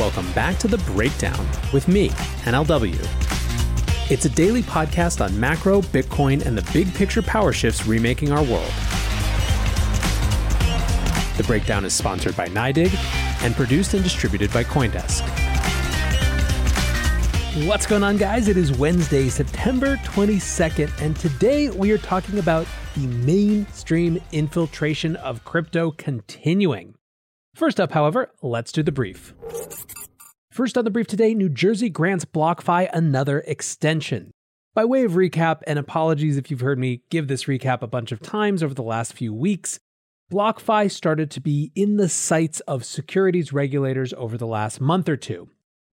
Welcome back to The Breakdown with me, NLW. It's a daily podcast on macro, Bitcoin, and the big picture power shifts remaking our world. The Breakdown is sponsored by NYDIG and produced and distributed by Coindesk. What's going on, guys? It is Wednesday, September 22nd, and today we are talking about the mainstream infiltration of crypto continuing. First up, however, let's do the brief. First on the brief today, New Jersey grants BlockFi another extension. By way of recap, and apologies if you've heard me give this recap a bunch of times over the last few weeks, BlockFi started to be in the sights of securities regulators over the last month or two.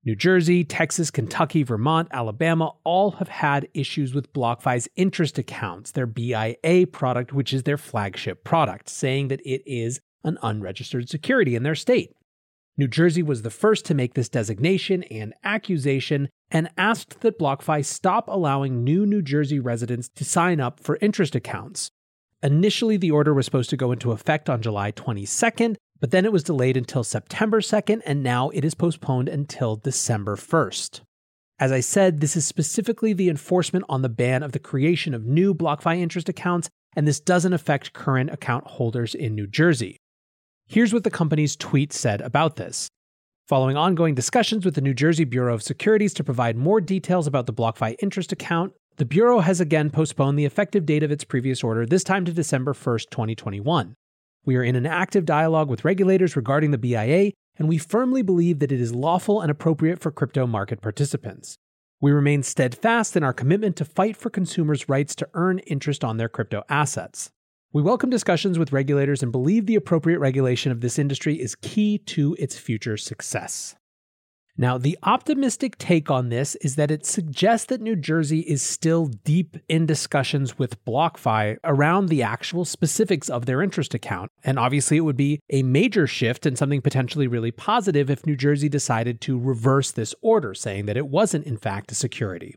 New Jersey, Texas, Kentucky, Vermont, Alabama all have had issues with BlockFi's interest accounts, their BIA product, which is their flagship product, saying that it is an unregistered security in their state. New Jersey was the first to make this designation and accusation and asked that BlockFi stop allowing new New Jersey residents to sign up for interest accounts. Initially, the order was supposed to go into effect on July 22nd, but then it was delayed until September 2nd, and now it is postponed until December 1st. As I said, this is specifically the enforcement on the ban of the creation of new BlockFi interest accounts, and this doesn't affect current account holders in New Jersey. Here's what the company's tweet said about this. Following ongoing discussions with the New Jersey Bureau of Securities to provide more details about the BlockFi interest account, the Bureau has again postponed the effective date of its previous order, this time to December 1st, 2021. We are in an active dialogue with regulators regarding the BIA, and we firmly believe that it is lawful and appropriate for crypto market participants. We remain steadfast in our commitment to fight for consumers' rights to earn interest on their crypto assets. We welcome discussions with regulators and believe the appropriate regulation of this industry is key to its future success. Now, the optimistic take on this is that it suggests that New Jersey is still deep in discussions with BlockFi around the actual specifics of their interest account. And obviously, it would be a major shift and something potentially really positive if New Jersey decided to reverse this order, saying that it wasn't, in fact, a security.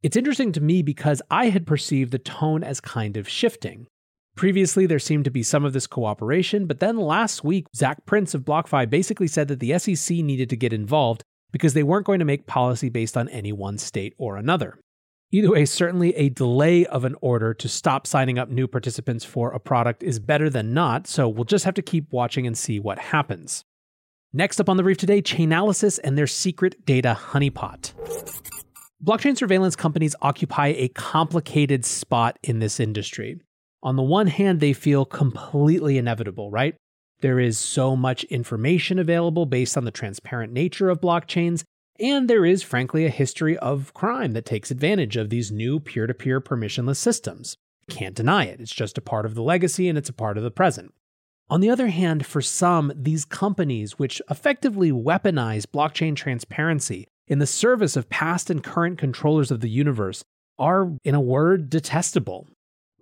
It's interesting to me because I had perceived the tone as kind of shifting. Previously, there seemed to be some of this cooperation, but then last week, Zac Prince of BlockFi basically said that the SEC needed to get involved because they weren't going to make policy based on any one state or another. Either way, certainly a delay of an order to stop signing up new participants for a product is better than not, so we'll just have to keep watching and see what happens. Next up on the brief today Chainalysis and their secret data honeypot. Blockchain surveillance companies occupy a complicated spot in this industry. On the one hand, they feel completely inevitable, right? There is so much information available based on the transparent nature of blockchains, and there is, frankly, a history of crime that takes advantage of these new peer to peer permissionless systems. Can't deny it. It's just a part of the legacy and it's a part of the present. On the other hand, for some, these companies, which effectively weaponize blockchain transparency in the service of past and current controllers of the universe, are, in a word, detestable.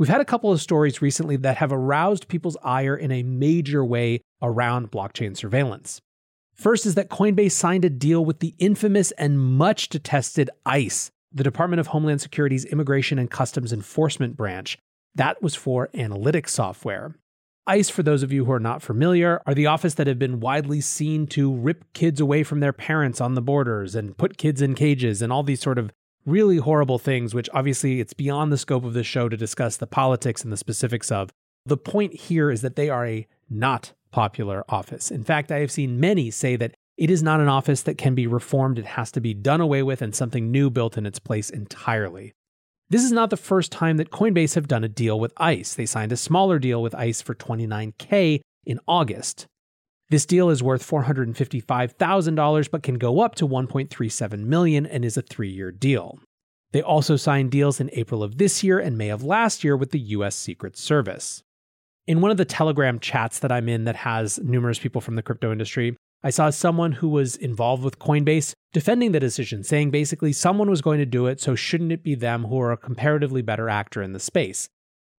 We've had a couple of stories recently that have aroused people's ire in a major way around blockchain surveillance. First is that Coinbase signed a deal with the infamous and much detested ICE, the Department of Homeland Security's Immigration and Customs Enforcement branch. That was for analytics software. ICE, for those of you who are not familiar, are the office that have been widely seen to rip kids away from their parents on the borders and put kids in cages and all these sort of really horrible things, which obviously it's beyond the scope of this show to discuss the politics and the specifics of. The point here is that they are a not popular office. In fact, I have seen many say that it is not an office that can be reformed, it has to be done away with and something new built in its place entirely. This is not the first time that Coinbase have done a deal with ICE. They signed a smaller deal with ICE for 29K in August. This deal is worth $455,000 but can go up to 1.37 million and is a 3-year deal. They also signed deals in April of this year and May of last year with the US Secret Service. In one of the Telegram chats that I'm in that has numerous people from the crypto industry, I saw someone who was involved with Coinbase defending the decision, saying basically someone was going to do it, so shouldn't it be them who are a comparatively better actor in the space?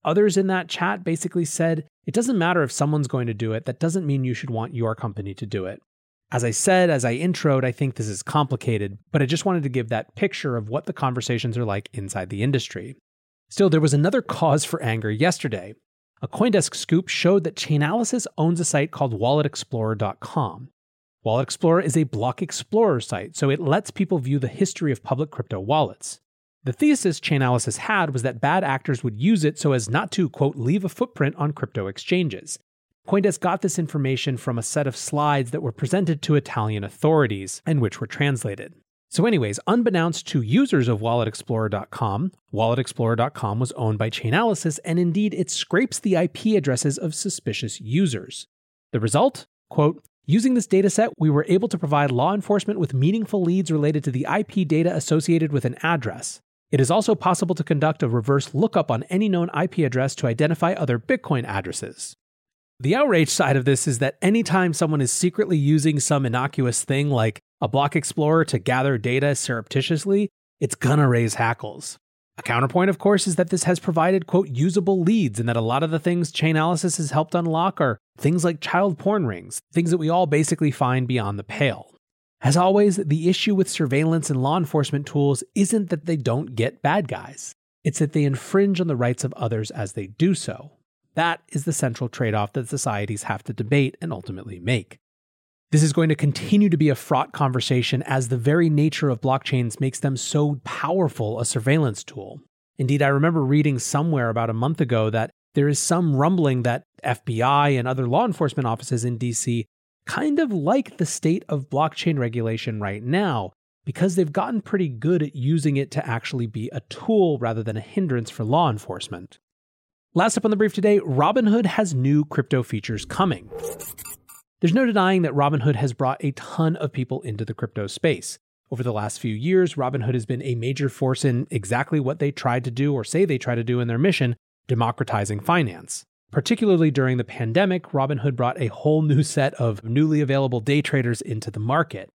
Others in that chat basically said it doesn't matter if someone's going to do it, that doesn't mean you should want your company to do it. As I said, as I introed, I think this is complicated, but I just wanted to give that picture of what the conversations are like inside the industry. Still, there was another cause for anger yesterday. A Coindesk scoop showed that Chainalysis owns a site called WalletExplorer.com. Wallet Explorer is a block explorer site, so it lets people view the history of public crypto wallets. The thesis Chainalysis had was that bad actors would use it so as not to, quote, leave a footprint on crypto exchanges. Coindesk got this information from a set of slides that were presented to Italian authorities and which were translated. So, anyways, unbeknownst to users of WalletExplorer.com, WalletExplorer.com was owned by Chainalysis, and indeed it scrapes the IP addresses of suspicious users. The result? Quote, Using this dataset, we were able to provide law enforcement with meaningful leads related to the IP data associated with an address. It is also possible to conduct a reverse lookup on any known IP address to identify other Bitcoin addresses. The outrage side of this is that anytime someone is secretly using some innocuous thing like a block explorer to gather data surreptitiously, it's gonna raise hackles. A counterpoint, of course, is that this has provided, quote, usable leads, and that a lot of the things Chainalysis has helped unlock are things like child porn rings, things that we all basically find beyond the pale. As always, the issue with surveillance and law enforcement tools isn't that they don't get bad guys, it's that they infringe on the rights of others as they do so. That is the central trade off that societies have to debate and ultimately make. This is going to continue to be a fraught conversation as the very nature of blockchains makes them so powerful a surveillance tool. Indeed, I remember reading somewhere about a month ago that there is some rumbling that FBI and other law enforcement offices in DC kind of like the state of blockchain regulation right now because they've gotten pretty good at using it to actually be a tool rather than a hindrance for law enforcement. Last up on the brief today Robinhood has new crypto features coming. There's no denying that Robinhood has brought a ton of people into the crypto space. Over the last few years, Robinhood has been a major force in exactly what they tried to do or say they try to do in their mission democratizing finance. Particularly during the pandemic, Robinhood brought a whole new set of newly available day traders into the market.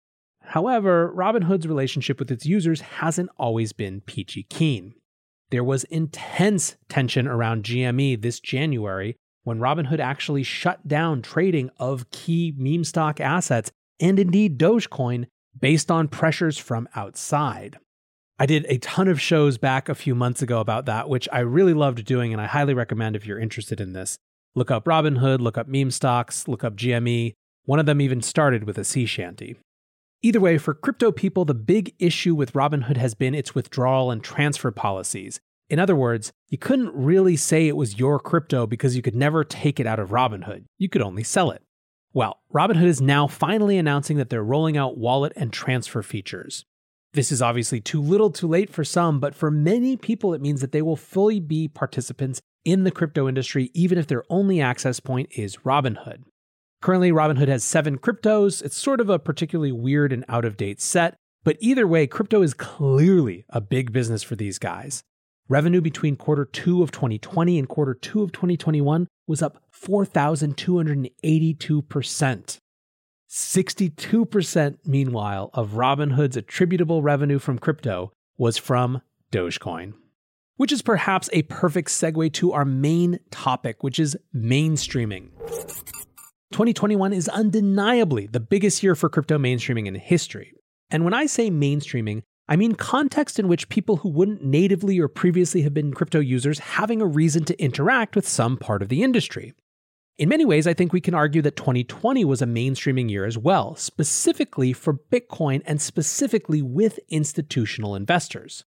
However, Robinhood's relationship with its users hasn't always been peachy keen. There was intense tension around GME this January when Robinhood actually shut down trading of key meme stock assets and indeed Dogecoin based on pressures from outside. I did a ton of shows back a few months ago about that, which I really loved doing, and I highly recommend if you're interested in this. Look up Robinhood, look up meme stocks, look up GME. One of them even started with a sea shanty. Either way, for crypto people, the big issue with Robinhood has been its withdrawal and transfer policies. In other words, you couldn't really say it was your crypto because you could never take it out of Robinhood. You could only sell it. Well, Robinhood is now finally announcing that they're rolling out wallet and transfer features. This is obviously too little too late for some, but for many people, it means that they will fully be participants in the crypto industry, even if their only access point is Robinhood. Currently, Robinhood has seven cryptos. It's sort of a particularly weird and out of date set, but either way, crypto is clearly a big business for these guys. Revenue between quarter two of 2020 and quarter two of 2021 was up 4,282%. 62%, meanwhile, of Robinhood's attributable revenue from crypto was from Dogecoin. Which is perhaps a perfect segue to our main topic, which is mainstreaming. 2021 is undeniably the biggest year for crypto mainstreaming in history. And when I say mainstreaming, I mean context in which people who wouldn't natively or previously have been crypto users having a reason to interact with some part of the industry. In many ways, I think we can argue that 2020 was a mainstreaming year as well, specifically for Bitcoin and specifically with institutional investors.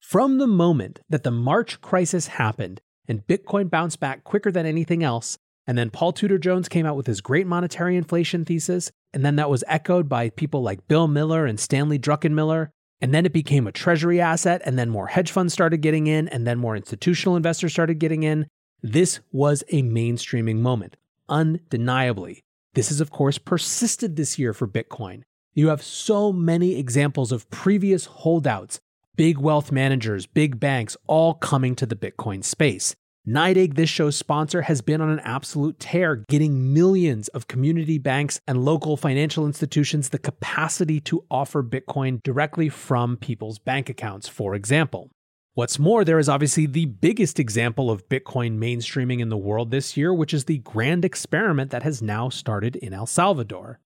From the moment that the March crisis happened and Bitcoin bounced back quicker than anything else, And then Paul Tudor Jones came out with his great monetary inflation thesis. And then that was echoed by people like Bill Miller and Stanley Druckenmiller. And then it became a treasury asset. And then more hedge funds started getting in. And then more institutional investors started getting in. This was a mainstreaming moment, undeniably. This has, of course, persisted this year for Bitcoin. You have so many examples of previous holdouts, big wealth managers, big banks, all coming to the Bitcoin space. NYDIG, this show's sponsor, has been on an absolute tear, getting millions of community banks and local financial institutions the capacity to offer Bitcoin directly from people's bank accounts, for example. What's more, there is obviously the biggest example of Bitcoin mainstreaming in the world this year, which is the grand experiment that has now started in El Salvador.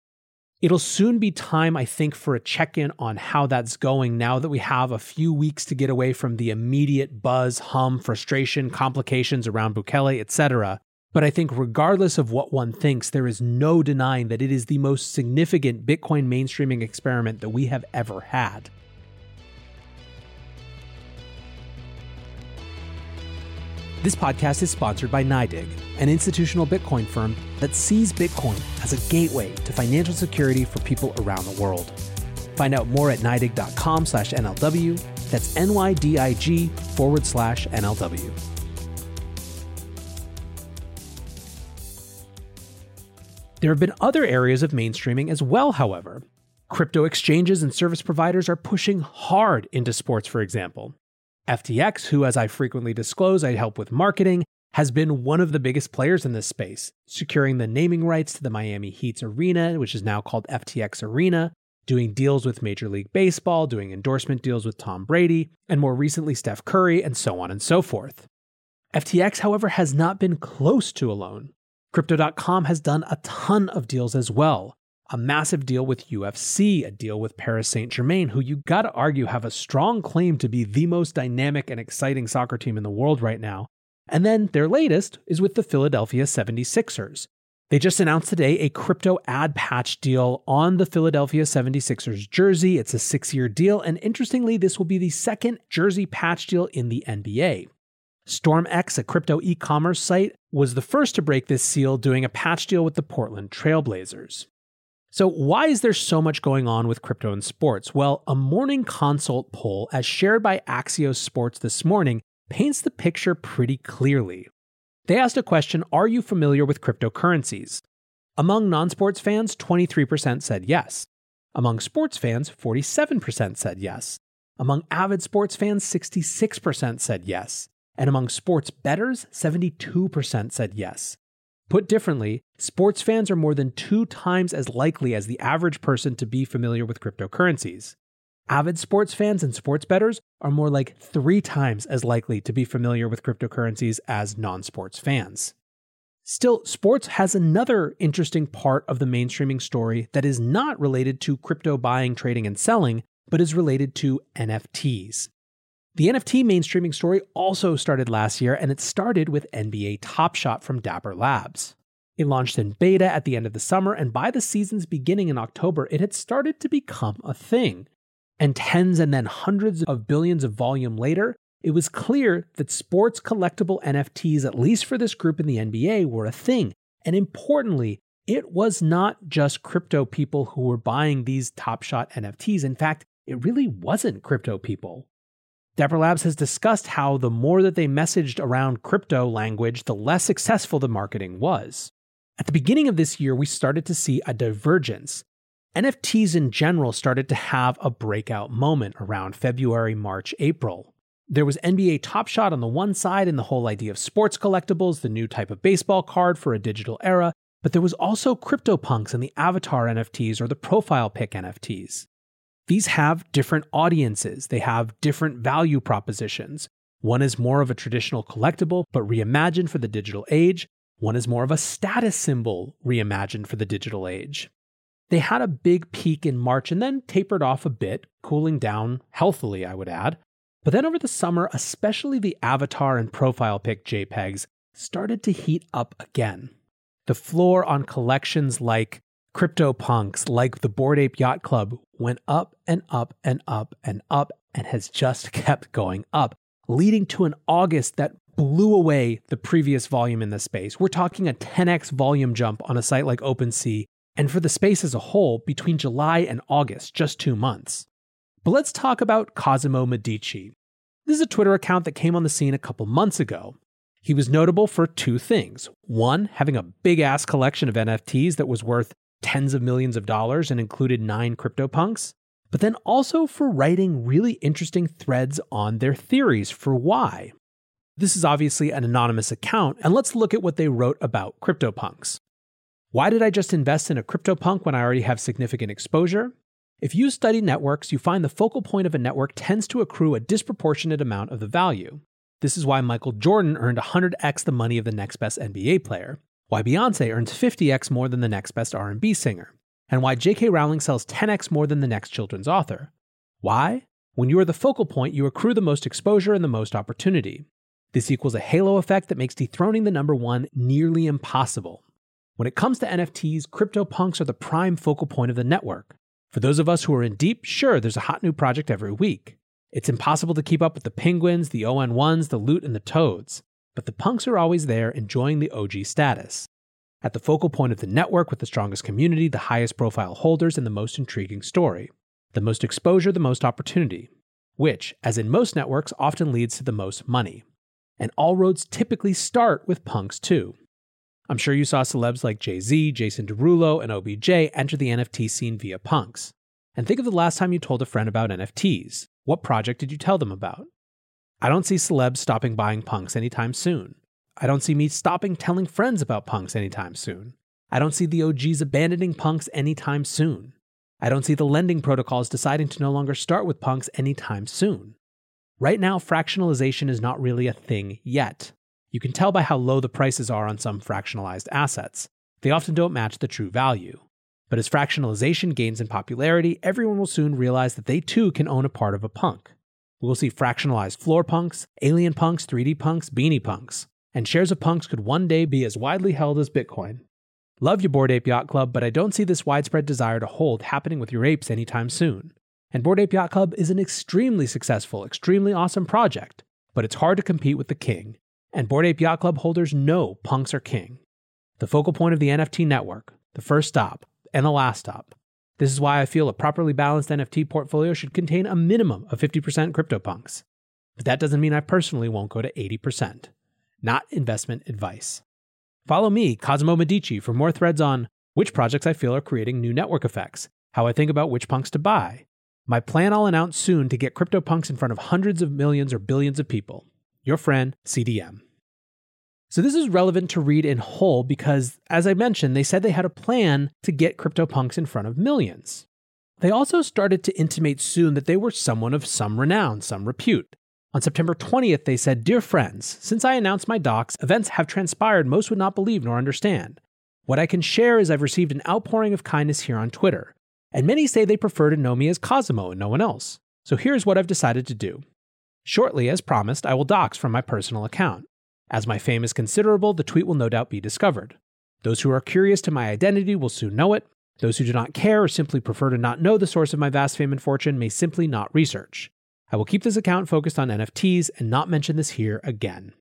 It'll soon be time, I think, for a check in on how that's going now that we have a few weeks to get away from the immediate buzz, hum, frustration, complications around Bukele, etc. But I think, regardless of what one thinks, there is no denying that it is the most significant Bitcoin mainstreaming experiment that we have ever had. This podcast is sponsored by NYDIG, an institutional Bitcoin firm that sees Bitcoin as a gateway to financial security for people around the world. Find out more at NYDIG.com slash NLW. That's N-Y-D-I-G forward slash NLW. There have been other areas of mainstreaming as well, however. Crypto exchanges and service providers are pushing hard into sports, for example. FTX, who, as I frequently disclose, I help with marketing, has been one of the biggest players in this space, securing the naming rights to the Miami Heat's arena, which is now called FTX Arena, doing deals with Major League Baseball, doing endorsement deals with Tom Brady, and more recently Steph Curry, and so on and so forth. FTX, however, has not been close to alone. Crypto.com has done a ton of deals as well, a massive deal with UFC, a deal with Paris Saint Germain, who you gotta argue have a strong claim to be the most dynamic and exciting soccer team in the world right now. And then their latest is with the Philadelphia 76ers. They just announced today a crypto ad patch deal on the Philadelphia 76ers jersey. It's a six year deal, and interestingly, this will be the second jersey patch deal in the NBA. StormX, a crypto e commerce site, was the first to break this seal, doing a patch deal with the Portland Trailblazers. So, why is there so much going on with crypto and sports? Well, a morning consult poll, as shared by Axios Sports this morning, paints the picture pretty clearly. They asked a question Are you familiar with cryptocurrencies? Among non sports fans, 23% said yes. Among sports fans, 47% said yes. Among avid sports fans, 66% said yes. And among sports bettors, 72% said yes. Put differently, sports fans are more than two times as likely as the average person to be familiar with cryptocurrencies. Avid sports fans and sports bettors are more like three times as likely to be familiar with cryptocurrencies as non sports fans. Still, sports has another interesting part of the mainstreaming story that is not related to crypto buying, trading, and selling, but is related to NFTs. The NFT mainstreaming story also started last year, and it started with NBA Top Shot from Dapper Labs. It launched in beta at the end of the summer, and by the season's beginning in October, it had started to become a thing. And tens and then hundreds of billions of volume later, it was clear that sports collectible NFTs, at least for this group in the NBA, were a thing. And importantly, it was not just crypto people who were buying these Top Shot NFTs. In fact, it really wasn't crypto people. Dapper Labs has discussed how the more that they messaged around crypto language, the less successful the marketing was. At the beginning of this year, we started to see a divergence. NFTs in general started to have a breakout moment around February, March, April. There was NBA Top Shot on the one side and the whole idea of sports collectibles, the new type of baseball card for a digital era, but there was also CryptoPunks and the avatar NFTs or the profile pic NFTs. These have different audiences, they have different value propositions. One is more of a traditional collectible, but reimagined for the digital age. One is more of a status symbol, reimagined for the digital age. They had a big peak in March and then tapered off a bit, cooling down healthily, I would add. But then over the summer, especially the avatar and profile pic JPEGs started to heat up again. The floor on collections like CryptoPunks, like the Bored Ape Yacht Club, went up and up and up and up and has just kept going up, leading to an August that blew away the previous volume in the space. We're talking a 10x volume jump on a site like OpenSea, and for the space as a whole, between July and August, just two months. But let's talk about Cosimo Medici. This is a Twitter account that came on the scene a couple months ago. He was notable for two things. One, having a big ass collection of NFTs that was worth tens of millions of dollars and included nine CryptoPunks, but then also for writing really interesting threads on their theories for why. This is obviously an anonymous account, and let's look at what they wrote about CryptoPunks. Why did I just invest in a CryptoPunk when I already have significant exposure? If you study networks, you find the focal point of a network tends to accrue a disproportionate amount of the value. This is why Michael Jordan earned 100x the money of the next best NBA player, why Beyonce earns 50x more than the next best R&B singer, and why J.K. Rowling sells 10x more than the next children's author. Why? When you are the focal point, you accrue the most exposure and the most opportunity. This equals a halo effect that makes dethroning the number one nearly impossible. When it comes to NFTs, CryptoPunks are the prime focal point of the network. For those of us who are in deep, sure, there's a hot new project every week. It's impossible to keep up with the penguins, the ON1s, the loot, and the toads, but the punks are always there enjoying the OG status. At the focal point of the network with the strongest community, the highest profile holders, and the most intriguing story. The most exposure, the most opportunity, which, as in most networks, often leads to the most money. And all roads typically start with punks too. I'm sure you saw celebs like Jay Z, Jason Derulo, and OBJ enter the NFT scene via punks. And think of the last time you told a friend about NFTs. What project did you tell them about? I don't see celebs stopping buying punks anytime soon. I don't see me stopping telling friends about punks anytime soon. I don't see the OGs abandoning punks anytime soon. I don't see the lending protocols deciding to no longer start with punks anytime soon. Right now, fractionalization is not really a thing yet. You can tell by how low the prices are on some fractionalized assets. They often don't match the true value. But as fractionalization gains in popularity, everyone will soon realize that they too can own a part of a punk. We will see fractionalized floor punks, alien punks, 3D punks, beanie punks, and shares of punks could one day be as widely held as Bitcoin. Love your Bored Ape Yacht Club, but I don't see this widespread desire to hold happening with your apes anytime soon. And Bored Ape Yacht Club is an extremely successful, extremely awesome project, but it's hard to compete with the king, and Bored Ape Yacht Club holders know punks are king. The focal point of the NFT network, the first stop, and the last stop. This is why I feel a properly balanced NFT portfolio should contain a minimum of 50% CryptoPunks. But that doesn't mean I personally won't go to 80%. Not investment advice. Follow me, Cosimo Medici, for more threads on which projects I feel are creating new network effects, how I think about which punks to buy. My plan I'll announce soon to get CryptoPunks in front of hundreds of millions or billions of people. Your friend, CDM. So this is relevant to read in whole because, as I mentioned, they said they had a plan to get CryptoPunks in front of millions. They also started to intimate soon that they were someone of some renown, some repute. On September 20th, they said, Dear friends, since I announced my docs, events have transpired most would not believe nor understand. What I can share is I've received an outpouring of kindness here on Twitter, and many say they prefer to know me as Cosimo and no one else. So here's what I've decided to do. Shortly, as promised, I will dox from my personal account. As my fame is considerable, the tweet will no doubt be discovered. Those who are curious to my identity will soon know it. Those who do not care or simply prefer to not know the source of my vast fame and fortune may simply not research. I will keep this account focused on NFTs and not mention this here again.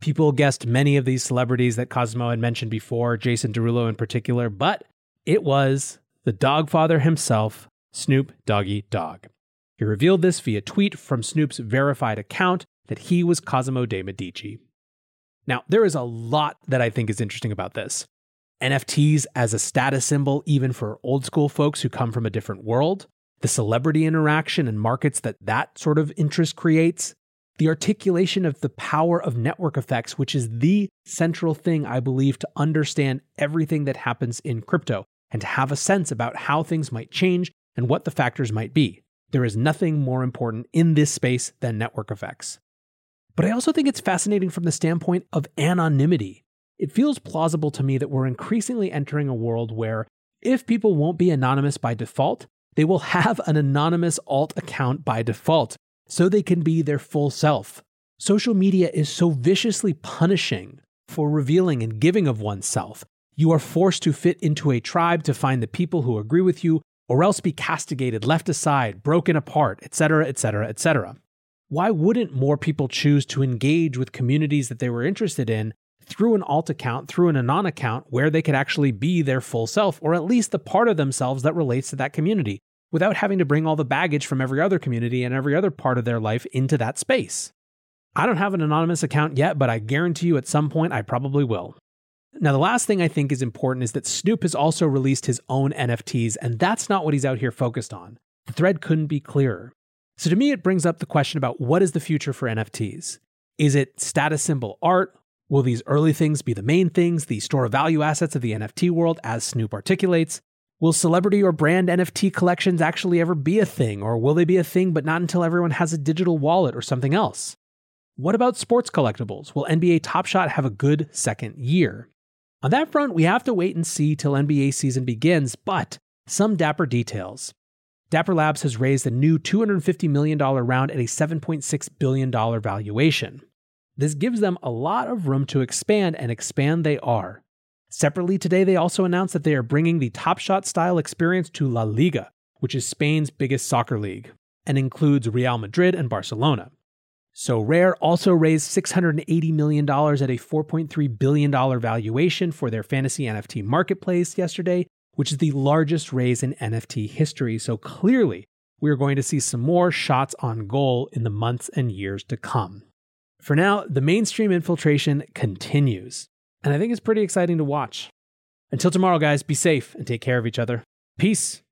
People guessed many of these celebrities that Cosimo had mentioned before, Jason Derulo in particular, but it was the Dogfather himself, Snoop Doggy Dogg. He revealed this via tweet from Snoop's verified account that he was Cosimo de Medici. Now, there is a lot that I think is interesting about this. NFTs as a status symbol, even for old school folks who come from a different world, the celebrity interaction and markets that that sort of interest creates, the articulation of the power of network effects, which is the central thing I believe to understand everything that happens in crypto and to have a sense about how things might change and what the factors might be. There is nothing more important in this space than network effects. But I also think it's fascinating from the standpoint of anonymity. It feels plausible to me that we're increasingly entering a world where if people won't be anonymous by default, they will have an anonymous alt account by default so they can be their full self. Social media is so viciously punishing for revealing and giving of oneself. You are forced to fit into a tribe to find the people who agree with you or else be castigated, left aside, broken apart, etc., etc., etc. why wouldn't more people choose to engage with communities that they were interested in through an alt account, through an anon account, where they could actually be their full self, or at least the part of themselves that relates to that community, without having to bring all the baggage from every other community and every other part of their life into that space? I don't have an anonymous account yet, but I guarantee you at some point I probably will. Now, the last thing I think is important is that Snoop has also released his own NFTs, and that's not what he's out here focused on. The thread couldn't be clearer. So to me, it brings up the question about what is the future for NFTs? Is it status symbol art? Will these early things be the main things, the store of value assets of the NFT world, as Snoop articulates? Will celebrity or brand NFT collections actually ever be a thing, or will they be a thing but not until everyone has a digital wallet or something else? What about sports collectibles? Will NBA Top Shot have a good second year? On that front, we have to wait and see till NBA season begins, but some dapper details. Dapper Labs has raised a new $250 million round at a $7.6 billion valuation. This gives them a lot of room to expand, and expand they are. Separately today, they also announced that they are bringing the Top Shot style experience to La Liga, which is Spain's biggest soccer league, and includes Real Madrid and Barcelona. Sorare also raised $680 million at a $4.3 billion valuation for their fantasy NFT marketplace yesterday, which is the largest raise in NFT history. So clearly, we are going to see some more shots on goal in the months and years to come. For now, the mainstream infiltration continues, and I think it's pretty exciting to watch. Until tomorrow, guys, be safe and take care of each other. Peace.